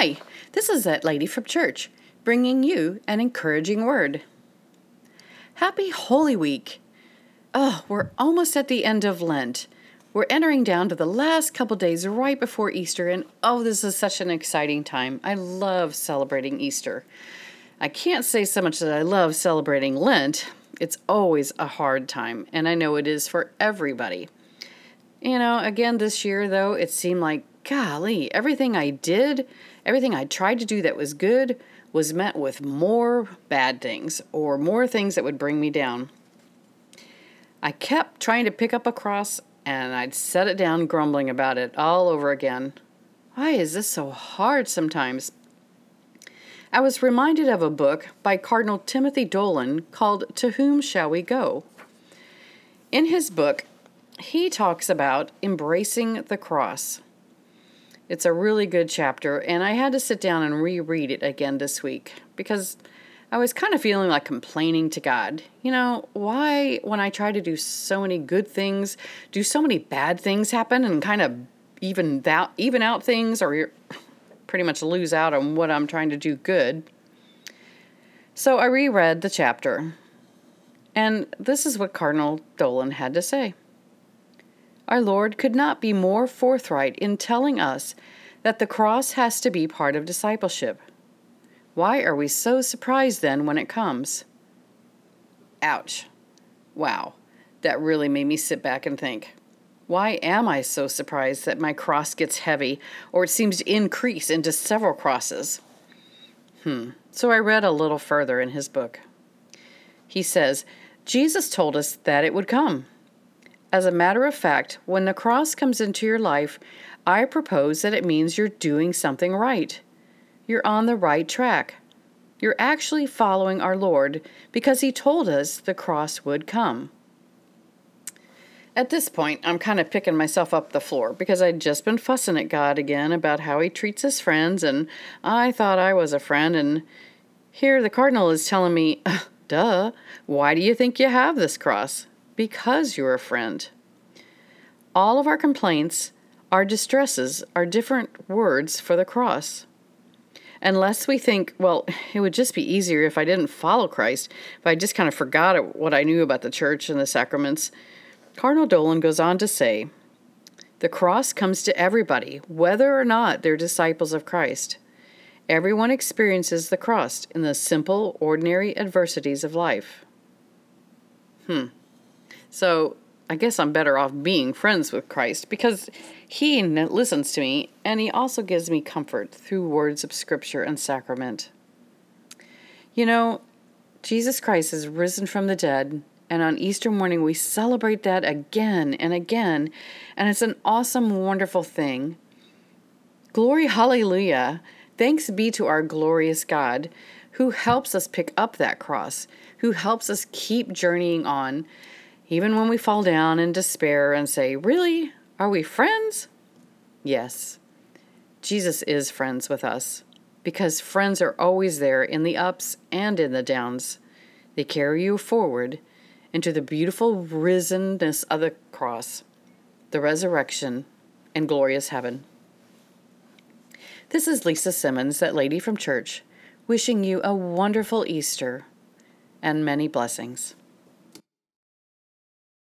Hi, this is that lady from church, bringing you an encouraging word. Happy Holy Week! Oh, we're almost at the end of Lent. We're entering down to the last couple days right before Easter, and oh, this is such an exciting time. I love celebrating Easter. I can't say so much that I love celebrating Lent. It's always a hard time, and I know it is for everybody. You know, again, this year, though, it seemed like, golly, everything I did, everything I tried to do that was good, was met with more bad things or more things that would bring me down. I kept trying to pick up a cross and I'd set it down grumbling about it all over again. Why is this so hard sometimes? I was reminded of a book by Cardinal Timothy Dolan called To Whom Shall We Go? In his book, he talks about embracing the cross. It's a really good chapter, and I had to sit down and reread it again this week because I was kind of feeling like complaining to God. You know, why, when I try to do so many good things, do so many bad things happen and kind of even that even out things or pretty much lose out on what I'm trying to do good. So I reread the chapter, and this is what Cardinal Dolan had to say. Our Lord could not be more forthright in telling us that the cross has to be part of discipleship. Why are we so surprised then when it comes? Ouch. Wow. That really made me sit back and think. Why am I so surprised that my cross gets heavy, or it seems to increase into several crosses? Hmm. So I read a little further in his book. He says, Jesus told us that it would come. As a matter of fact, when the cross comes into your life, I propose that it means you're doing something right. You're on the right track. You're actually following our Lord because He told us the cross would come. At this point, I'm kind of picking myself up the floor because I'd just been fussing at God again about how He treats His friends, and I thought I was a friend, and here the Cardinal is telling me, duh, why do you think you have this cross? Because you're a friend. All of our complaints, our distresses, are different words for the cross. Unless we think, well, it would just be easier if I didn't follow Christ, if I just kind of forgot what I knew about the church and the sacraments. Cardinal Dolan goes on to say, the cross comes to everybody, whether or not they're disciples of Christ. Everyone experiences the cross in the simple, ordinary adversities of life. Hmm. So I guess I'm better off being friends with Christ because He listens to me and He also gives me comfort through words of Scripture and sacrament. You know, Jesus Christ is risen from the dead, and on Easter morning we celebrate that again and again, and it's an awesome, wonderful thing. Glory, hallelujah! Thanks be to our glorious God who helps us pick up that cross, who helps us keep journeying on even when we fall down in despair and say, Really? Are we friends? Yes. Jesus is friends with us because friends are always there in the ups and in the downs. They carry you forward into the beautiful risenness of the cross, the resurrection, and glorious heaven. This is Lisa Simmons, that lady from church, wishing you a wonderful Easter and many blessings.